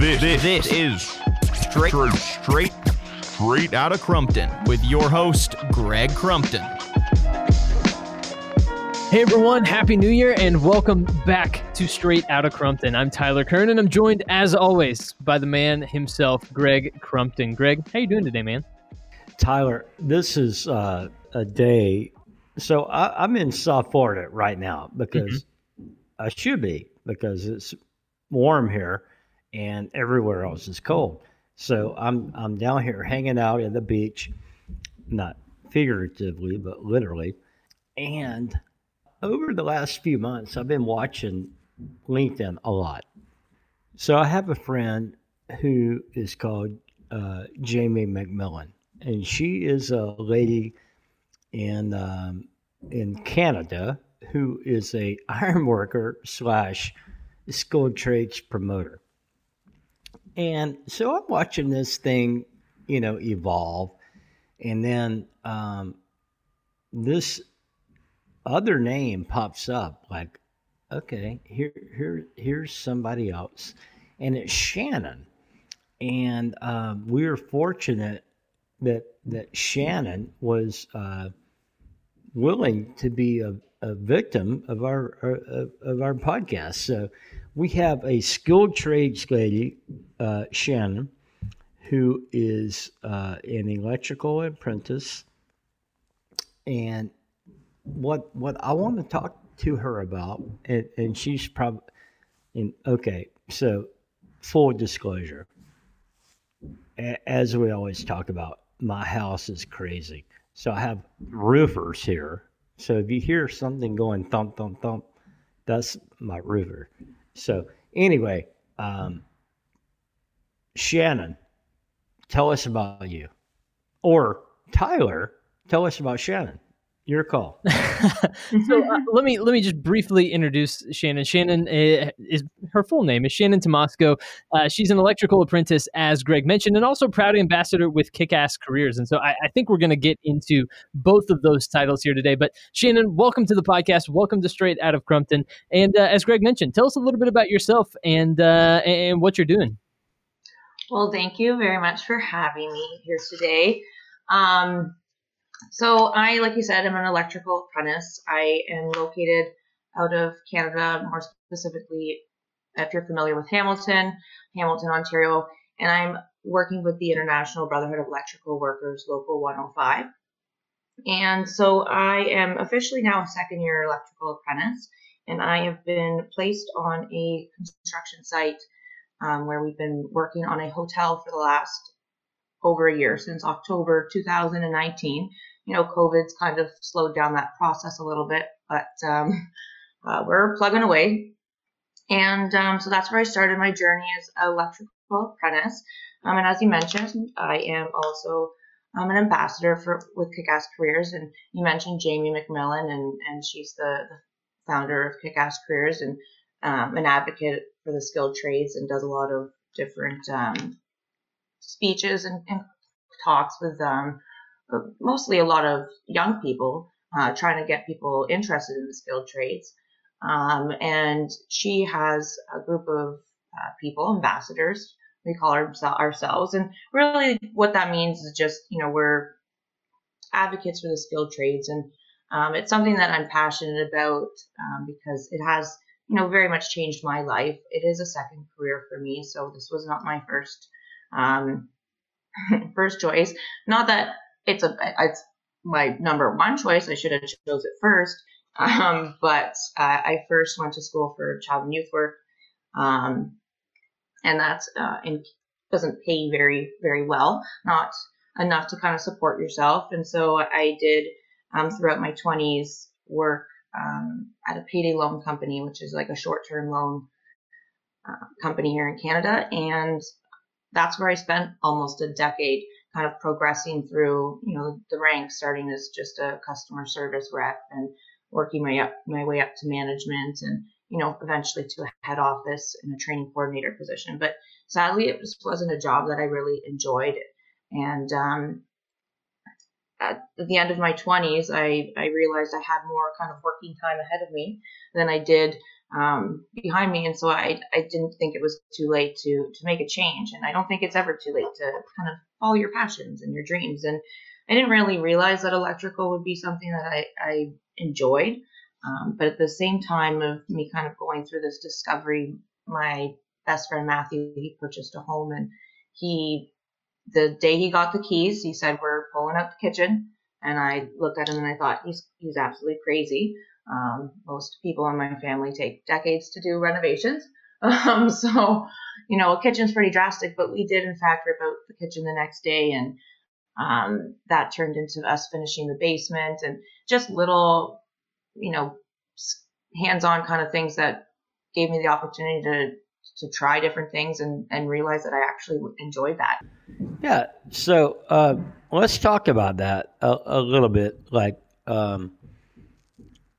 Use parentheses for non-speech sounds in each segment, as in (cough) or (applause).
This, this, this is straight, straight, straight out of Crumpton with your host, Greg Crumpton. Hey everyone, Happy New Year and welcome back to Straight Out of Crumpton. I'm Tyler Kern and I'm joined as always by the man himself, Greg Crumpton. Greg, how you doing today, man? Tyler, this is uh, a day. So I, am in South Florida right now because mm-hmm. I should be because it's warm here and everywhere else is cold. So I'm I'm down here hanging out at the beach, not figuratively but literally, and over the last few months, I've been watching LinkedIn a lot. So I have a friend who is called uh, Jamie McMillan, and she is a lady in um, in Canada who is a (laughs) iron worker slash skilled trades promoter. And so I'm watching this thing, you know, evolve, and then um, this other name pops up like okay here here here's somebody else. And it's shannon. And um, we were fortunate that that shannon was uh, willing to be a, a victim of our, our, of our podcast so we have a skilled trades lady uh, shannon who is uh, an electrical apprentice and what what I want to talk to her about, and, and she's probably, okay, so full disclosure, as we always talk about, my house is crazy. So I have roofers here. So if you hear something going thump thump thump, that's my river. So anyway, um, Shannon, tell us about you, or Tyler, tell us about Shannon. Your call. (laughs) so uh, (laughs) let me let me just briefly introduce Shannon. Shannon uh, is her full name is Shannon Tymosko. Uh, she's an electrical apprentice, as Greg mentioned, and also proud ambassador with KickAss Careers. And so I, I think we're going to get into both of those titles here today. But Shannon, welcome to the podcast. Welcome to Straight Out of Crumpton. And uh, as Greg mentioned, tell us a little bit about yourself and uh, and what you're doing. Well, thank you very much for having me here today. Um, so I, like you said, I'm an electrical apprentice. I am located out of Canada, more specifically, if you're familiar with Hamilton, Hamilton, Ontario, and I'm working with the International Brotherhood of Electrical Workers, Local 105. And so I am officially now a second year electrical apprentice, and I have been placed on a construction site um, where we've been working on a hotel for the last over a year since October 2019 you know, COVID's kind of slowed down that process a little bit, but um, (laughs) uh, we're plugging away. And um, so that's where I started my journey as an electrical apprentice. Um, and as you mentioned, I am also um, an ambassador for with KickAss Careers. And you mentioned Jamie McMillan, and, and she's the, founder of KickAss Careers and um, an advocate for the skilled trades and does a lot of different um, speeches and, and talks with um, mostly a lot of young people uh, trying to get people interested in the skilled trades. Um, and she has a group of uh, people, ambassadors, we call our, ourselves. And really, what that means is just, you know, we're advocates for the skilled trades. And um, it's something that I'm passionate about um, because it has, you know, very much changed my life. It is a second career for me. So this was not my first. Um, (laughs) first choice. Not that it's a it's my number one choice. I should have chose it first. Um, but uh, I first went to school for child and youth work, um, and that's uh, doesn't pay very very well, not enough to kind of support yourself. And so I did um, throughout my 20s work um, at a payday loan company, which is like a short term loan uh, company here in Canada, and that's where I spent almost a decade kind of progressing through, you know, the ranks, starting as just a customer service rep and working my up my way up to management and you know eventually to a head office in a training coordinator position. But sadly, it just wasn't a job that I really enjoyed, and um, at the end of my 20s, I, I realized I had more kind of working time ahead of me than I did um, behind me. And so I, I didn't think it was too late to, to make a change. And I don't think it's ever too late to kind of follow your passions and your dreams. And I didn't really realize that electrical would be something that I, I enjoyed. Um, but at the same time of me kind of going through this discovery, my best friend Matthew, he purchased a home and he the day he got the keys, he said, "We're pulling out the kitchen." And I looked at him and I thought, "He's he's absolutely crazy." Um, most people in my family take decades to do renovations, (laughs) um, so you know a kitchen's pretty drastic. But we did in fact rip out the kitchen the next day, and um, that turned into us finishing the basement and just little, you know, hands-on kind of things that gave me the opportunity to to try different things and, and realize that I actually enjoyed that. Yeah. So uh, let's talk about that a, a little bit. Like, um,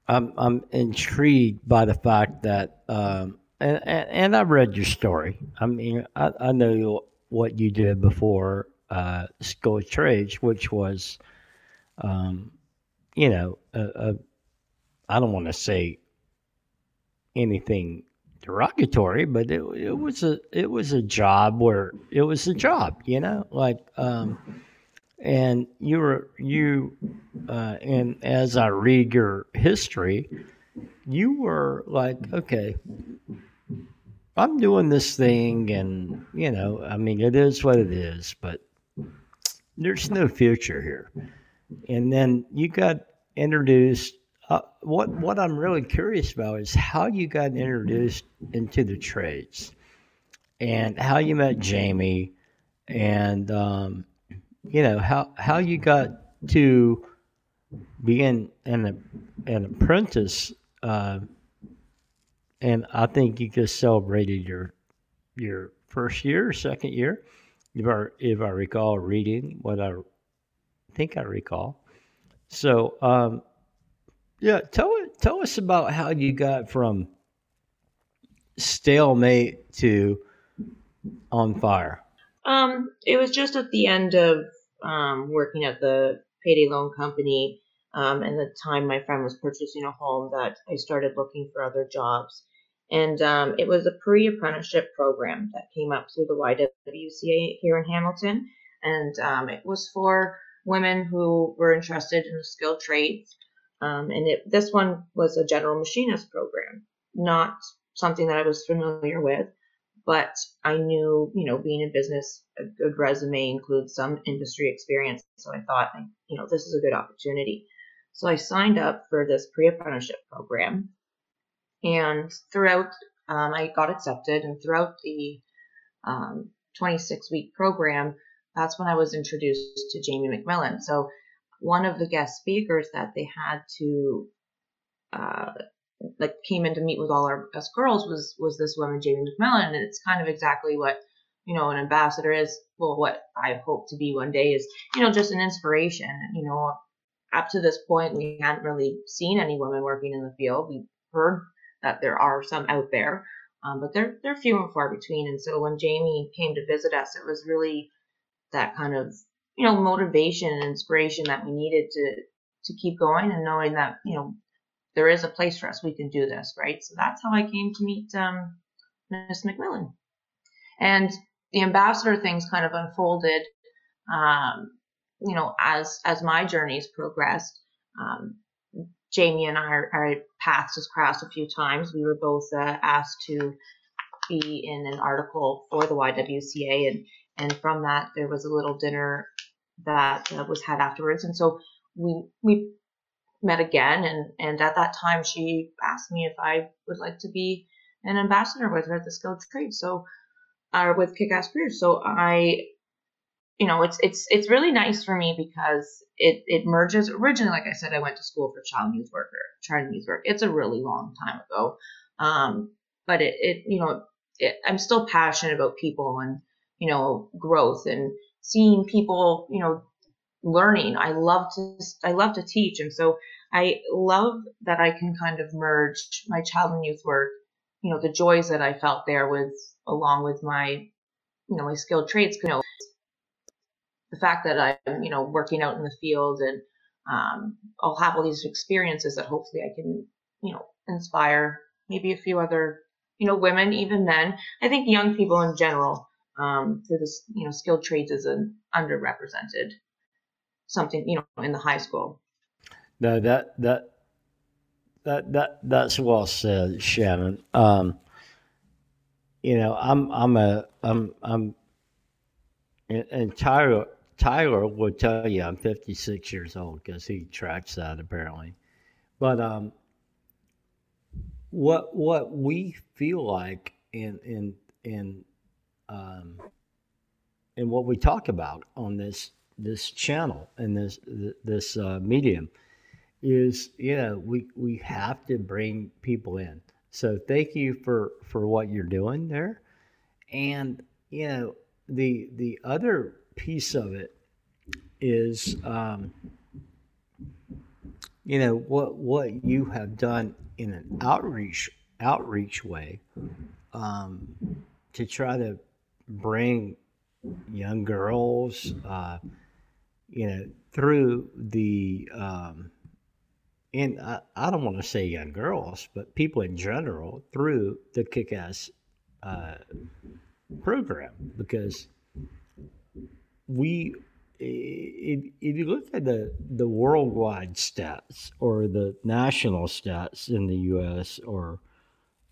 I'm I'm intrigued by the fact that, um, and, and, I've read your story. I mean, I, I know what you did before uh, School Trades, which was, um, you know, I don't want to say anything derogatory, but it, it was a it was a job where it was a job, you know, like um, and you were you uh, and as I read your history, you were like, okay, I'm doing this thing, and you know, I mean, it is what it is, but there's no future here. And then you got introduced uh, what what I'm really curious about is how you got introduced into the trades, and how you met Jamie, and um, you know how how you got to be an an, an apprentice. Uh, and I think you just celebrated your your first year, or second year, if I if I recall reading what I think I recall. So um, yeah, tell tell us about how you got from stalemate to on fire. Um, it was just at the end of um, working at the payday loan company, um, and the time my friend was purchasing a home that I started looking for other jobs. And um, it was a pre-apprenticeship program that came up through the YWCA here in Hamilton, and um, it was for women who were interested in the skilled trades um, and it, this one was a general machinist program, not something that I was familiar with, but I knew, you know, being in business, a good resume includes some industry experience. So I thought, you know, this is a good opportunity. So I signed up for this pre-apprenticeship program, and throughout, um, I got accepted, and throughout the um, 26 week program, that's when I was introduced to Jamie McMillan. So one of the guest speakers that they had to uh, that came in to meet with all our us girls was was this woman Jamie McMillan, and it's kind of exactly what you know an ambassador is. Well, what I hope to be one day is you know just an inspiration. You know, up to this point we hadn't really seen any women working in the field. We heard that there are some out there, um, but they're they're few and far between. And so when Jamie came to visit us, it was really that kind of you know, motivation and inspiration that we needed to to keep going and knowing that, you know, there is a place for us. We can do this, right? So that's how I came to meet um, Miss McMillan. And the ambassador things kind of unfolded, um, you know, as as my journeys progressed. Um, Jamie and our, our paths has crossed a few times. We were both uh, asked to be in an article for the YWCA, and and from that there was a little dinner that uh, was had afterwards. And so we we met again, and and at that time she asked me if I would like to be an ambassador with her at the Skilled Trade. So, uh, with KickAss Careers. So I, you know, it's it's it's really nice for me because it it merges. Originally, like I said, I went to school for child youth worker, child youth work. It's a really long time ago, um, but it it you know it, I'm still passionate about people and you know growth and seeing people, you know, learning. I love to I love to teach, and so I love that I can kind of merge my child and youth work, you know, the joys that I felt there with along with my, you know, my skilled trades. You know, the fact that I'm, you know, working out in the field and um, I'll have all these experiences that hopefully I can, you know, inspire maybe a few other, you know, women, even men. I think young people in general um, for this, you know, skilled trades is an underrepresented something, you know, in the high school. No, that that that that that's well said, Shannon. Um, you know, I'm I'm a I'm I'm and Tyler would tell you I'm 56 years old because he tracks that apparently. But um, what what we feel like in in in um, and what we talk about on this this channel and this this uh, medium is you know we we have to bring people in so thank you for for what you're doing there and you know the the other piece of it is um, you know what what you have done in an outreach outreach way um, to try to bring young girls uh, you know through the um, and I, I don't want to say young girls, but people in general through the kick ass uh, program. Because we, if, you look at the, the worldwide stats or the national stats in the US or,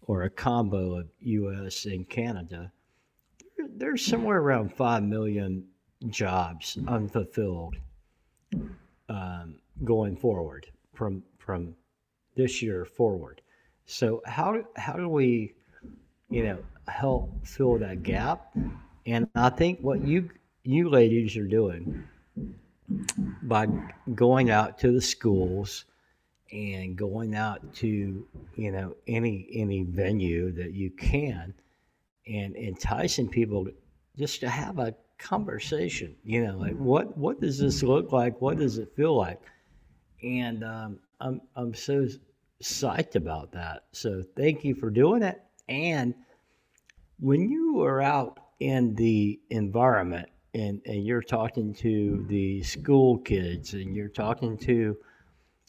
or a combo of US and Canada, there's somewhere around 5 million jobs unfulfilled um, going forward from from this year forward. So how how do we, you know, help fill that gap? And I think what you you ladies are doing by going out to the schools and going out to you know any any venue that you can and enticing people just to have a conversation you know like what what does this look like what does it feel like and um, I'm I'm so psyched about that. So thank you for doing it. And when you are out in the environment and, and you're talking to the school kids and you're talking to,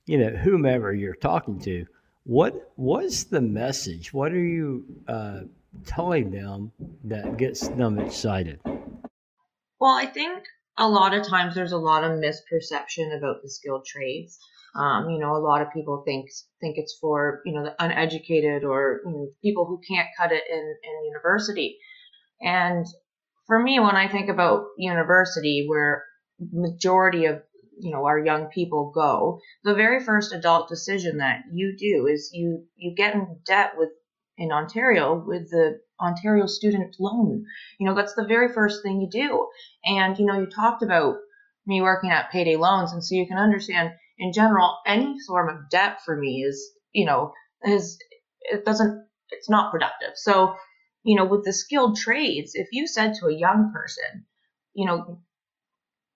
you know, whomever you're talking to, what what's the message? What are you uh, telling them that gets them excited? Well, I think a lot of times there's a lot of misperception about the skilled trades. Um, you know, a lot of people think think it's for you know the uneducated or you know, people who can't cut it in in university. And for me, when I think about university, where majority of you know our young people go, the very first adult decision that you do is you you get in debt with in Ontario with the Ontario student loan. You know, that's the very first thing you do. And you know, you talked about me working at payday loans, and so you can understand in general, any form of debt for me is, you know, is it doesn't it's not productive. So, you know, with the skilled trades, if you said to a young person, you know,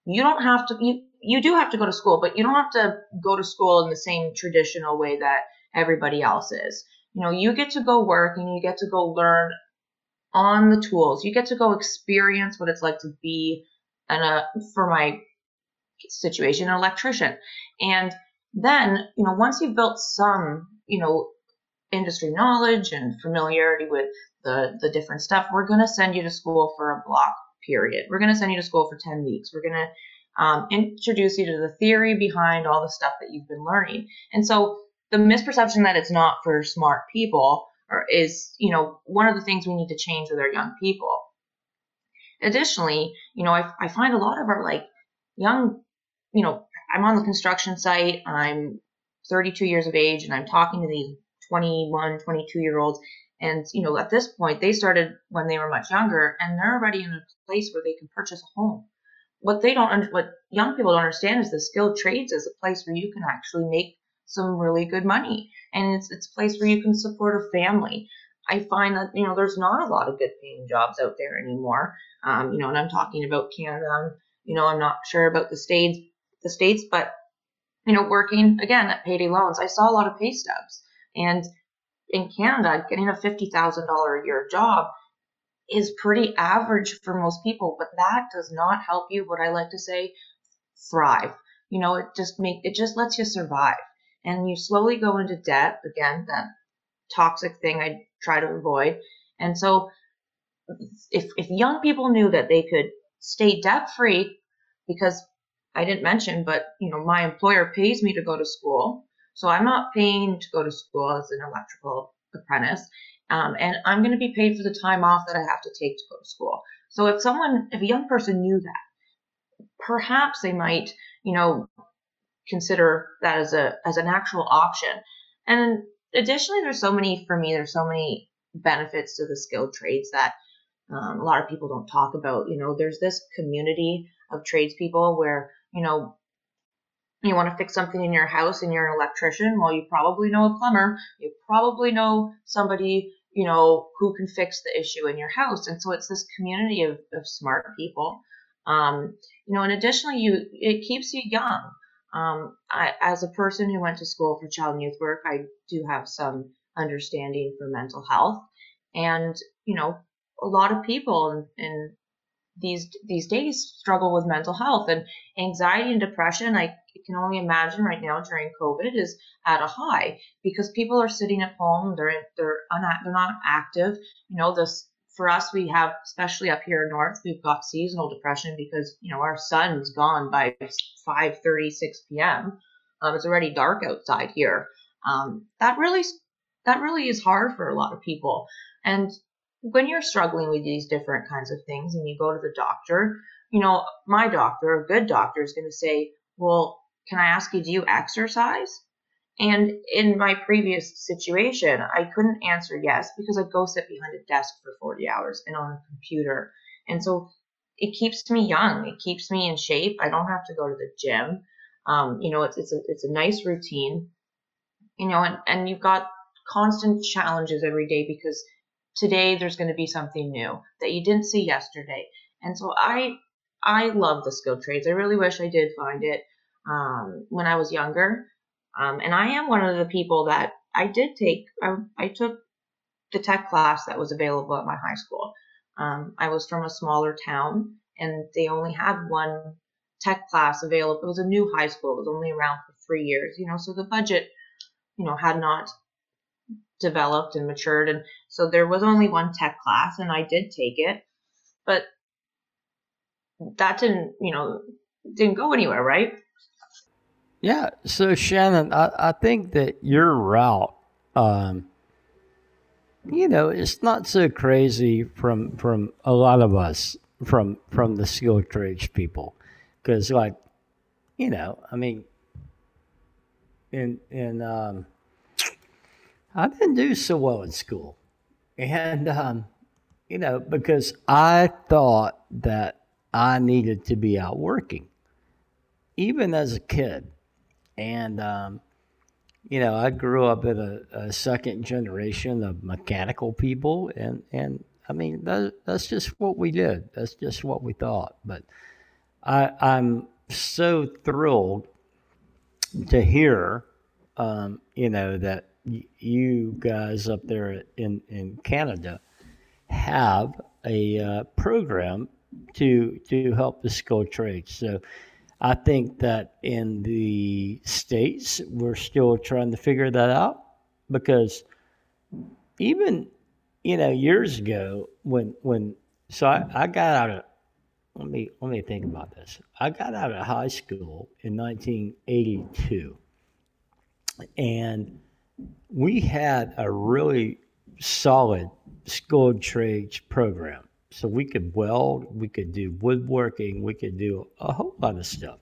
you don't have to you, you do have to go to school, but you don't have to go to school in the same traditional way that everybody else is. You know, you get to go work and you get to go learn on the tools. You get to go experience what it's like to be and a uh, for my situation, an electrician. And then, you know, once you've built some, you know, industry knowledge and familiarity with the, the different stuff, we're going to send you to school for a block period. We're going to send you to school for 10 weeks. We're going to um, introduce you to the theory behind all the stuff that you've been learning. And so the misperception that it's not for smart people or is, you know, one of the things we need to change with our young people. Additionally, you know, I, I find a lot of our like young you know, I'm on the construction site. I'm 32 years of age and I'm talking to these 21, 22 year olds. And, you know, at this point, they started when they were much younger and they're already in a place where they can purchase a home. What they don't, what young people don't understand is the skilled trades is a place where you can actually make some really good money. And it's, it's a place where you can support a family. I find that, you know, there's not a lot of good paying jobs out there anymore. Um, you know, and I'm talking about Canada. I'm, you know, I'm not sure about the States, the states, but you know, working again at payday loans, I saw a lot of pay stubs. And in Canada, getting a fifty thousand dollar a year job is pretty average for most people, but that does not help you, what I like to say, thrive. You know, it just make it just lets you survive. And you slowly go into debt, again, that toxic thing I try to avoid. And so if if young people knew that they could stay debt free because I didn't mention, but you know, my employer pays me to go to school. So I'm not paying to go to school as an electrical apprentice. Um, and I'm going to be paid for the time off that I have to take to go to school. So if someone, if a young person knew that, perhaps they might, you know, consider that as a as an actual option. And additionally, there's so many for me. There's so many benefits to the skilled trades that um, a lot of people don't talk about. You know, there's this community of tradespeople where you know you want to fix something in your house and you're an electrician, well, you probably know a plumber. You probably know somebody, you know, who can fix the issue in your house. And so it's this community of, of smart people. Um, you know, and additionally, you it keeps you young. Um, I, as a person who went to school for child and youth work, I do have some understanding for mental health. And, you know, a lot of people in, in these these days struggle with mental health and anxiety and depression. I can only imagine right now during COVID is at a high because people are sitting at home. They're they're they're not active. You know, this for us we have especially up here north we've got seasonal depression because you know our sun's gone by 5:30 6 p.m. Um, it's already dark outside here. Um, that really that really is hard for a lot of people and when you're struggling with these different kinds of things and you go to the doctor, you know, my doctor, a good doctor, is going to say, Well, can I ask you, do you exercise? And in my previous situation, I couldn't answer yes because I'd go sit behind a desk for 40 hours and on a computer. And so it keeps me young. It keeps me in shape. I don't have to go to the gym. Um, you know, it's, it's a, it's a nice routine, you know, and, and you've got constant challenges every day because today there's going to be something new that you didn't see yesterday. And so I I love the skilled trades. I really wish I did find it um, when I was younger. Um, and I am one of the people that I did take. I, I, took the tech class that was available at my high school. Um, I was from a smaller town, and they only had one tech class available. It was a new high school. It was only around for three years, you know. So the budget, you know, had not developed and matured. And so there was only one tech class, and I did take it, but that didn't, you know, didn't go anywhere, right? Yeah. So Shannon, I, I think that your route, um, you know, it's not so crazy from from a lot of us from from the skilled trades people, because like, you know, I mean, in in um, I didn't do so well in school. And, um, you know, because I thought that I needed to be out working, even as a kid. And, um, you know, I grew up in a, a, second generation of mechanical people, and, and I mean, that, that's just what we did. That's just what we thought. But I, I'm so thrilled to hear, um, you know, that you guys up there in, in Canada have a uh, program to to help the skilled trades. So I think that in the states we're still trying to figure that out because even you know years ago when when so I, I got out of let me let me think about this. I got out of high school in 1982 and we had a really solid skilled trades program. So we could weld, we could do woodworking, we could do a whole lot of stuff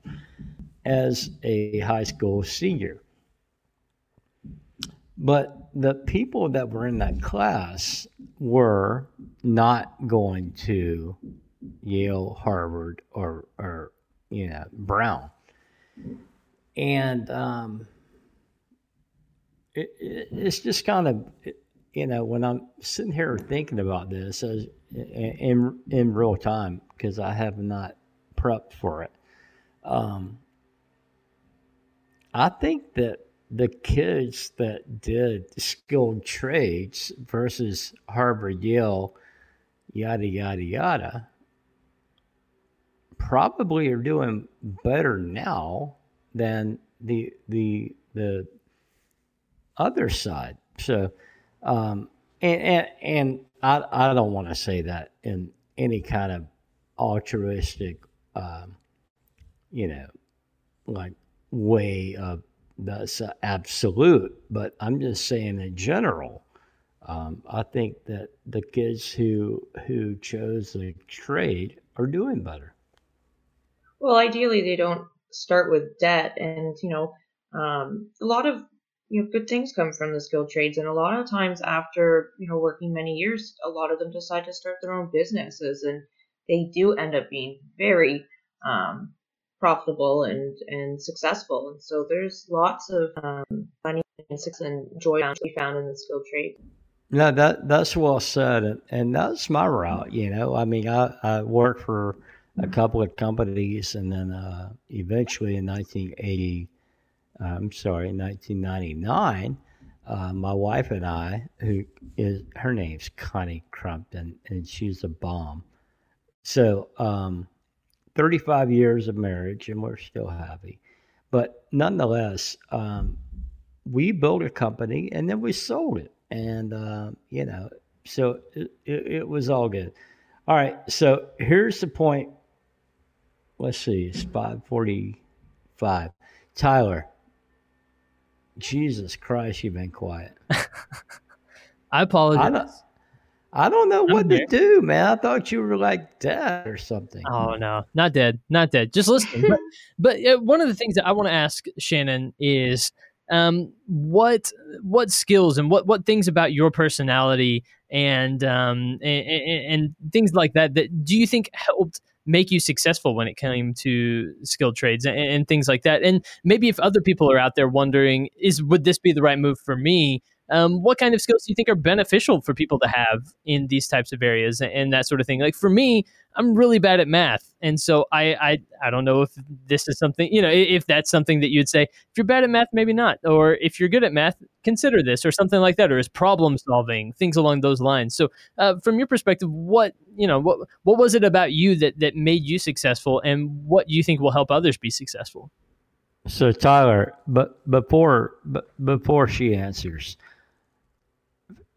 as a high school senior. But the people that were in that class were not going to Yale, Harvard, or, or you know, Brown. And um, it, it, it's just kind of you know when I'm sitting here thinking about this as in in real time because I have not prepped for it. Um, I think that the kids that did skilled trades versus Harvard Yale, yada yada yada, probably are doing better now than the the the other side. So, um, and and, and I I don't want to say that in any kind of altruistic, um, you know, like way of that's absolute, but I'm just saying in general. Um, I think that the kids who who chose the trade are doing better. Well, ideally, they don't start with debt, and you know, um, a lot of you know good things come from the skilled trades, and a lot of times after you know working many years, a lot of them decide to start their own businesses, and they do end up being very um, profitable and and successful. And so there's lots of um, money and success and joy to be found in the skilled trade. No, that that's well said, and, and that's my route. You know, I mean, I, I worked for a couple of companies, and then uh, eventually in 1980, uh, I'm sorry, 1999, uh, my wife and I, who is her name's Connie Crumpton, and she's a bomb. So, um, 35 years of marriage, and we're still happy. But nonetheless, um, we built a company and then we sold it, and uh, you know, so it, it, it was all good. All right, so here's the point let's see, it's 545. Tyler, Jesus Christ, you've been quiet. (laughs) I apologize. I don't, I don't know what to do, man. I thought you were like dead or something. Oh no, not dead, not dead. Just listening. but (laughs) but uh, one of the things that I want to ask Shannon is, um, what what skills and what what things about your personality and um and, and, and things like that that do you think helped make you successful when it came to skilled trades and, and, things like that. And maybe if other people are out there wondering, is would this be the right move for me? Um, what kind of skills do you think are beneficial for people to have in these types of areas and, that sort of thing? Like for me, I'm really bad at math, and so I, I I don't know if this is something you know if that's something that you'd say if you're bad at math, maybe not, or if you're good at math, consider this or something like that, or is problem solving things along those lines. So, uh, from your perspective, what you know what what was it about you that that made you successful, and what you think will help others be successful? So Tyler, but before but before she answers,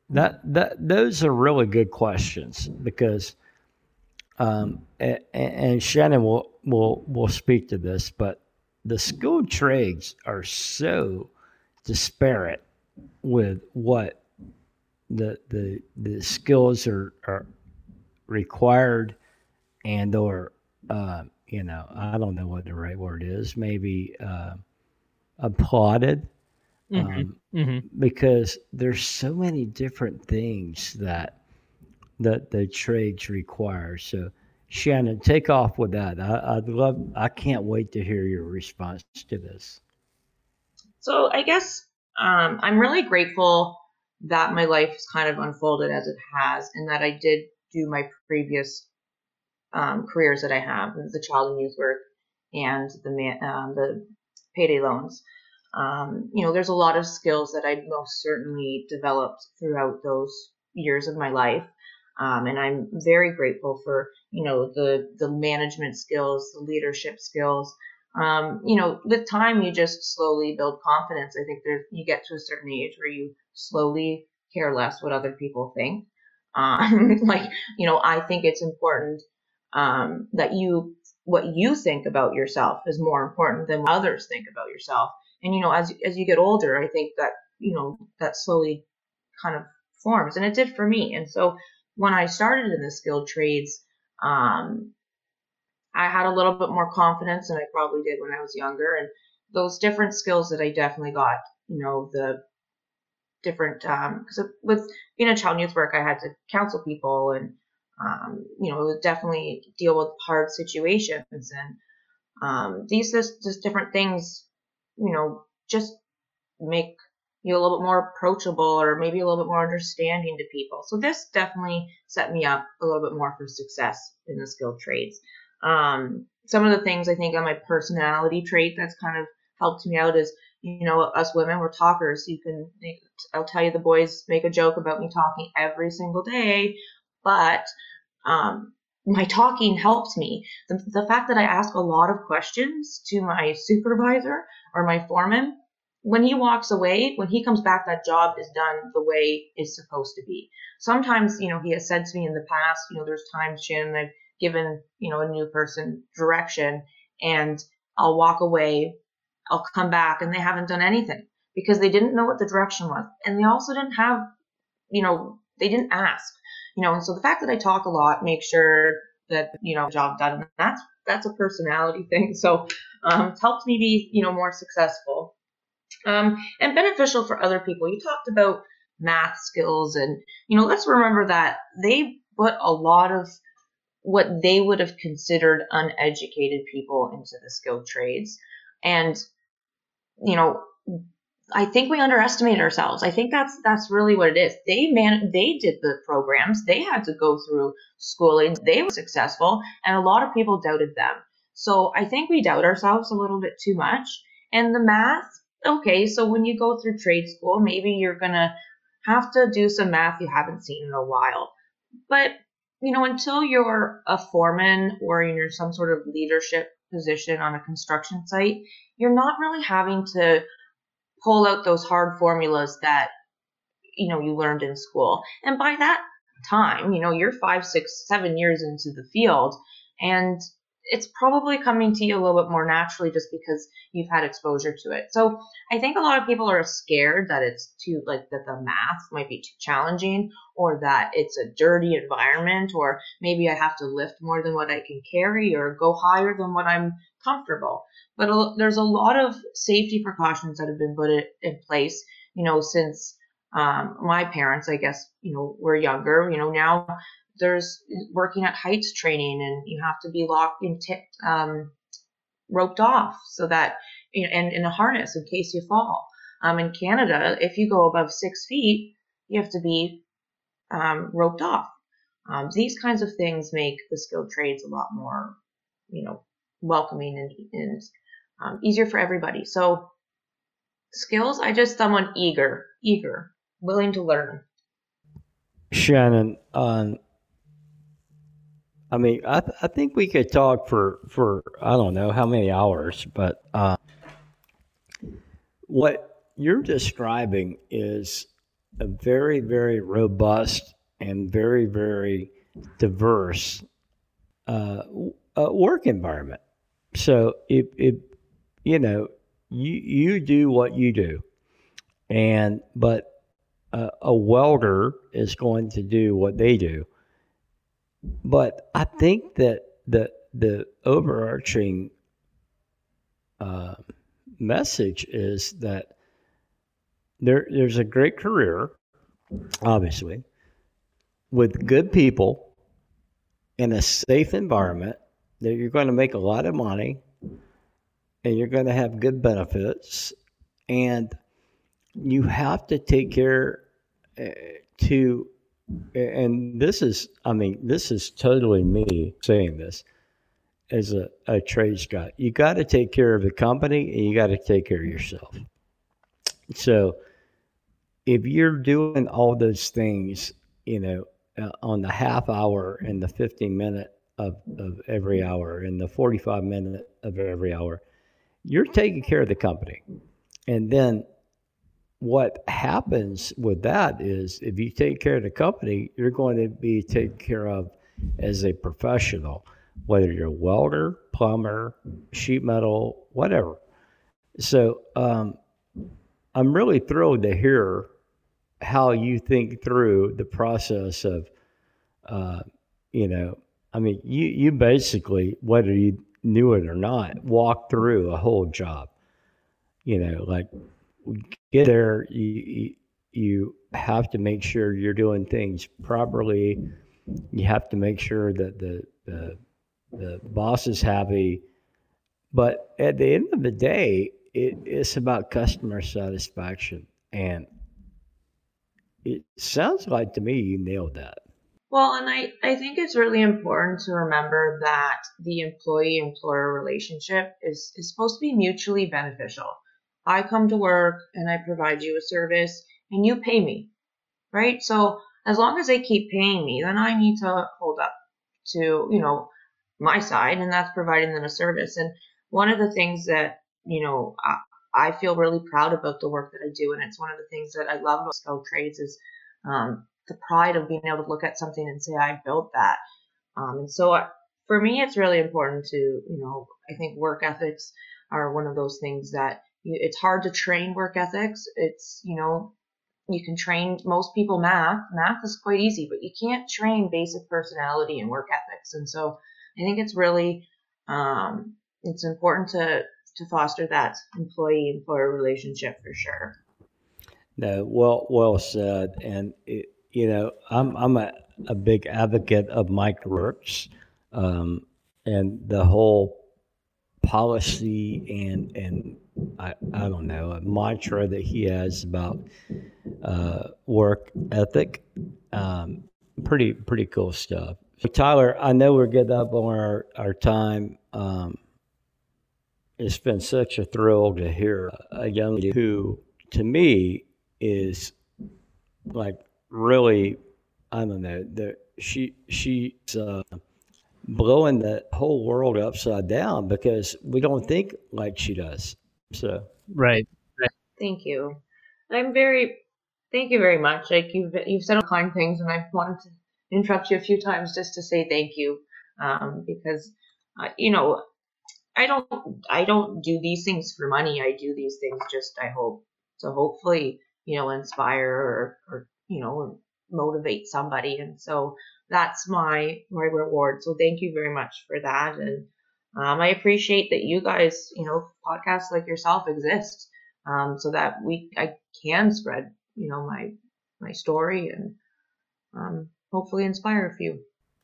that that those are really good questions because um, and, and Shannon will, will, will speak to this, but the skilled trades are so disparate with what the, the, the skills are, are required and or, uh, you know, I don't know what the right word is, maybe uh, applauded. Mm-hmm. Um, mm-hmm. Because there's so many different things that that the trades require. So, Shannon, take off with that. I, would love. I can't wait to hear your response to this. So, I guess um, I'm really grateful that my life has kind of unfolded as it has, and that I did do my previous um, careers that I have, the child and youth work and the man, um, the payday loans. Um, you know, there's a lot of skills that I most certainly developed throughout those years of my life. Um, and I'm very grateful for, you know, the, the management skills, the leadership skills. Um, you know, with time, you just slowly build confidence. I think there, you get to a certain age where you slowly care less what other people think. Um, (laughs) like, you know, I think it's important um, that you, what you think about yourself is more important than what others think about yourself. And, you know, as, as you get older, I think that, you know, that slowly kind of forms. And it did for me. And so when I started in the skilled trades, um, I had a little bit more confidence than I probably did when I was younger. And those different skills that I definitely got, you know, the different, because um, with being a child youth work, I had to counsel people and, um, you know, it would definitely deal with hard situations. And um, these just different things, you know, just make you a little bit more approachable or maybe a little bit more understanding to people. So this definitely set me up a little bit more for success in the skilled trades. Um, some of the things I think on my personality trait that's kind of helped me out is, you know, us women, we're talkers. You can, I'll tell you, the boys make a joke about me talking every single day, but um, my talking helps me. The, the fact that I ask a lot of questions to my supervisor or my foreman, when he walks away, when he comes back, that job is done the way it's supposed to be. Sometimes, you know, he has said to me in the past, you know, there's times, Shannon, I've given, you know, a new person direction and I'll walk away, I'll come back and they haven't done anything because they didn't know what the direction was. And they also didn't have, you know, they didn't ask you know, and so the fact that I talk a lot makes sure that, you know, job done. And that's, that's a personality (laughs) thing. So, um, it's helped me be, you know, more successful. Um, and beneficial for other people. You talked about math skills and, you know, let's remember that they put a lot of what they would have considered uneducated people into the skilled trades. And, you know, I think we underestimate ourselves. I think that's that's really what it is. They man they did the programs. They had to go through schooling. They were successful, and a lot of people doubted them. So I think we doubt ourselves a little bit too much. And the math, okay, so when you go through trade school, maybe you're gonna have to do some math you haven't seen in a while. But you know, until you're a foreman or you're some sort of leadership position on a construction site, you're not really having to pull out those hard formulas that you know you learned in school. And by that time you know you're five six seven years into the field and it's probably coming to you a little bit more naturally just because you've had exposure to it so i think a lot of people are scared that it's too like that the math might be too challenging or that it's a dirty environment or maybe i have to lift more than what i can carry or go higher than what i'm comfortable but there's a lot of safety precautions that have been put in place, you know, since um, my parents, I guess, you know, were younger. You know, now there's working at heights training, and you have to be locked and tipped, um, roped off so that, you know, and in a harness in case you fall. Um, in Canada, if you go above six feet, you have to be um, roped off. Um, these kinds of things make the skilled trades a lot more, you know, welcoming and, and um, easier for everybody. So skills, I just someone eager, eager, willing to learn. Shannon, um, I mean, I, th- I think we could talk for, for I don't know how many hours, but uh, what you're describing is a very, very robust and very, very diverse uh, uh, work environment. So if, if you know, you you do what you do, and but a, a welder is going to do what they do. But I think that the the overarching uh, message is that there there's a great career, obviously, with good people in a safe environment that you're going to make a lot of money and you're going to have good benefits and you have to take care uh, to and this is i mean this is totally me saying this as a, a trades guy you got to take care of the company and you got to take care of yourself so if you're doing all those things you know uh, on the half hour and the 15 minute of, of every hour and the 45 minute of every hour you're taking care of the company. And then what happens with that is if you take care of the company, you're going to be taken care of as a professional, whether you're a welder, plumber, sheet metal, whatever. So um, I'm really thrilled to hear how you think through the process of, uh, you know, I mean, you, you basically, whether you knew it or not, walk through a whole job. You know, like get there, you, you have to make sure you're doing things properly. You have to make sure that the, the, the boss is happy. But at the end of the day, it, it's about customer satisfaction. And it sounds like to me you nailed that. Well, and I, I think it's really important to remember that the employee employer relationship is, is supposed to be mutually beneficial. I come to work and I provide you a service and you pay me, right? So as long as they keep paying me, then I need to hold up to you know my side, and that's providing them a service. And one of the things that you know I, I feel really proud about the work that I do, and it's one of the things that I love about skilled trades is um, the pride of being able to look at something and say I built that. Um, and so I, for me, it's really important to you know I think work ethics are one of those things that it's hard to train work ethics. It's you know you can train most people math. Math is quite easy, but you can't train basic personality and work ethics. And so I think it's really um, it's important to to foster that employee employer relationship for sure. No, well, well said. And it, you know, I'm I'm a, a big advocate of Mike Rowe Works um, and the whole policy and and I, I don't know a mantra that he has about uh, work ethic. Um, pretty pretty cool stuff. So Tyler, I know we're getting up on our our time. Um, it's been such a thrill to hear a young lady who, to me, is like really, I don't know, the, she she's uh, blowing the whole world upside down because we don't think like she does. So right. Thank you. I'm very thank you very much. Like you've you've said kind things, and I've wanted to interrupt you a few times just to say thank you, um, because uh, you know I don't I don't do these things for money. I do these things just I hope to hopefully you know inspire or or you know motivate somebody, and so that's my my reward. So thank you very much for that, and um, I appreciate that you guys you know podcasts like yourself exist, um, so that we I can spread you know my my story and um, hopefully inspire a few.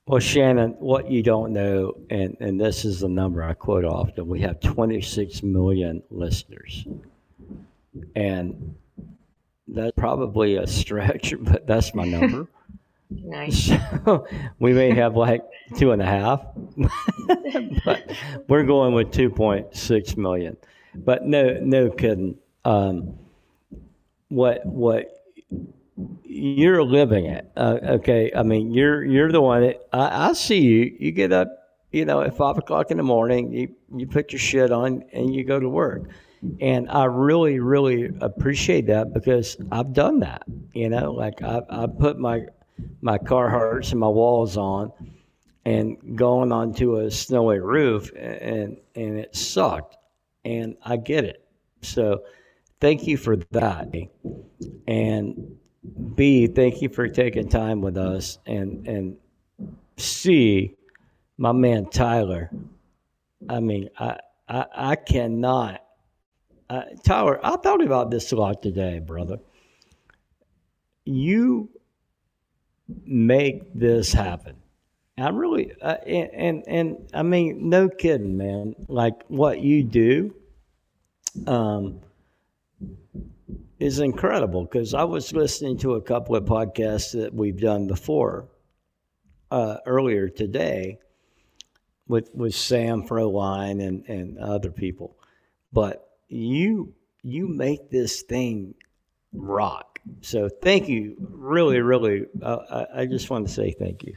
Well, Shannon, what you don't know, and, and this is the number I quote often, we have 26 million listeners. And that's probably a stretch, (laughs) but that's my number. Nice. (laughs) So we may have like two and a half, (laughs) but we're going with 2.6 million. But no, no kidding. Um, what what you're living it. Uh, okay, I mean you're you're the one that I, I, see you. You get up, you know, at five o'clock in the morning. You you put your shit on and you go to work, and I really really appreciate that because I've done that. You know, like I I put my my Carhartts and my walls on, and going onto a snowy roof, and and it sucked, and I get it. So thank you for that. And B, thank you for taking time with us. And and C, my man Tyler. I mean, I I, I cannot. Uh, Tyler, I thought about this a lot today, brother. You make this happen. I really, uh, and, and and I mean, no kidding, man. Like what you do, um, is incredible because I was listening to a couple of podcasts that we've done before uh, earlier today with with Sam Froline and, and other people, but you you make this thing rock. So thank you, really, really. Uh, I, just want to say thank you.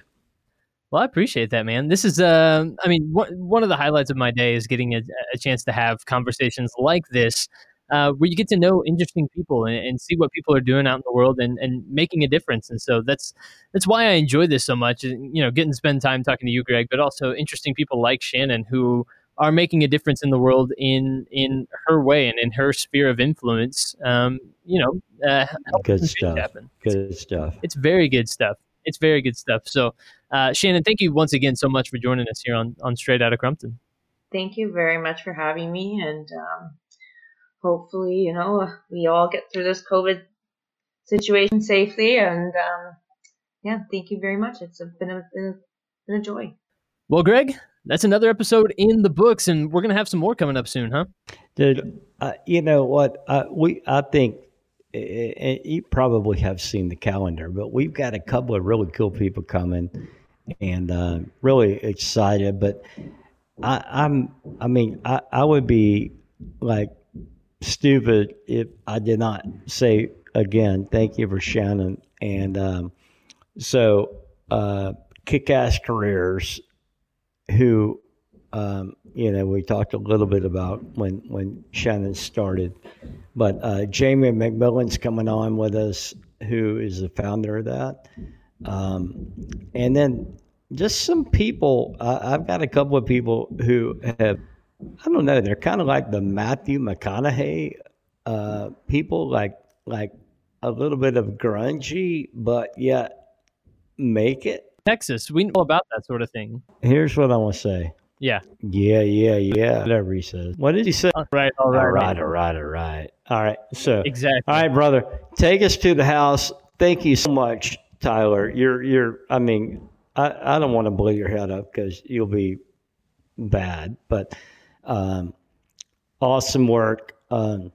Well, I appreciate that, man. This is, uh, I mean, one, one of the highlights of my day is getting a, a chance to have conversations like this uh, where you get to know interesting people and, and, see what people are doing out in the world and, and making a difference. And so that's that's why I enjoy this so much. You know, getting to spend time talking to you, Greg, but also interesting people like Shannon who are making a difference in the world in in her way and in her sphere of influence. Um, you know, uh, good stuff. Happen. Good stuff. It's very good stuff. It's very good stuff. So, uh, Shannon, thank you once again so much for joining us here on on Straight Out of Crumpton. Thank you very much for having me, and um, hopefully, you know, we all get through this COVID situation safely. And um, yeah, thank you very much. It's been a, been a, been a joy. Well, Greg, that's another episode in the books, and we're gonna have some more coming up soon, huh? Dude, uh, you know what? Uh, we I think and you probably have seen the calendar, but we've got a couple of really cool people coming, and uh, really excited. But I, I'm, I mean, I, I would be like stupid if I did not say again, thank you for Shannon. And um, so, uh, KickAss Careers who um, you know we talked a little bit about when when Shannon started, but uh, Jamie McMillan's coming on with us, who is the founder of that, um, and then just some people. I've got a couple of people who have. I don't know. They're kind of like the Matthew McConaughey uh, people, like like a little bit of grungy, but yet make it. Texas, we know about that sort of thing. Here's what I want to say. Yeah. Yeah, yeah, yeah. Whatever he says. What did he say? All right, all right, all right, all right, all right. All right. So exactly. All right, brother. Take us to the house. Thank you so much, Tyler. You're you're. I mean, I I don't want to blow your head up because you'll be bad, but um, awesome work. Um,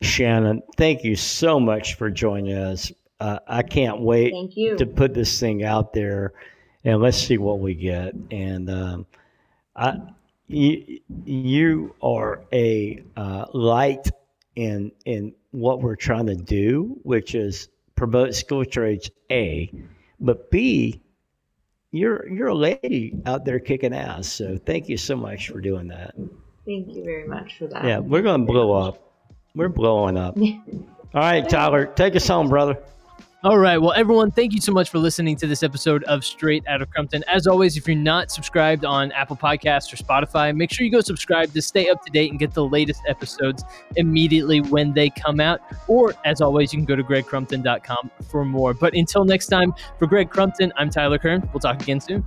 Shannon, thank you so much for joining us. Uh, I can't wait Thank you. to put this thing out there, and let's see what we get. And um, I, you, you are a uh, light in in what we're trying to do, which is promote skilled trades. A, but B, you're you're a lady out there kicking ass. So thank you so much for doing that. Thank you very much for that. Yeah, we're gonna blow up. We're blowing up. (laughs) All right, Tyler, take us home, brother. All right. Well, everyone, thank you so much for listening to this episode of Straight Out of Crumpton. As always, if you're not subscribed on Apple Podcasts or Spotify, make sure you go subscribe to stay up to date and get the latest episodes immediately when they come out. Or, as always, you can go to gregcrumpton.com for more. But until next time, for Greg Crumpton, I'm Tyler Kern. We'll talk again soon.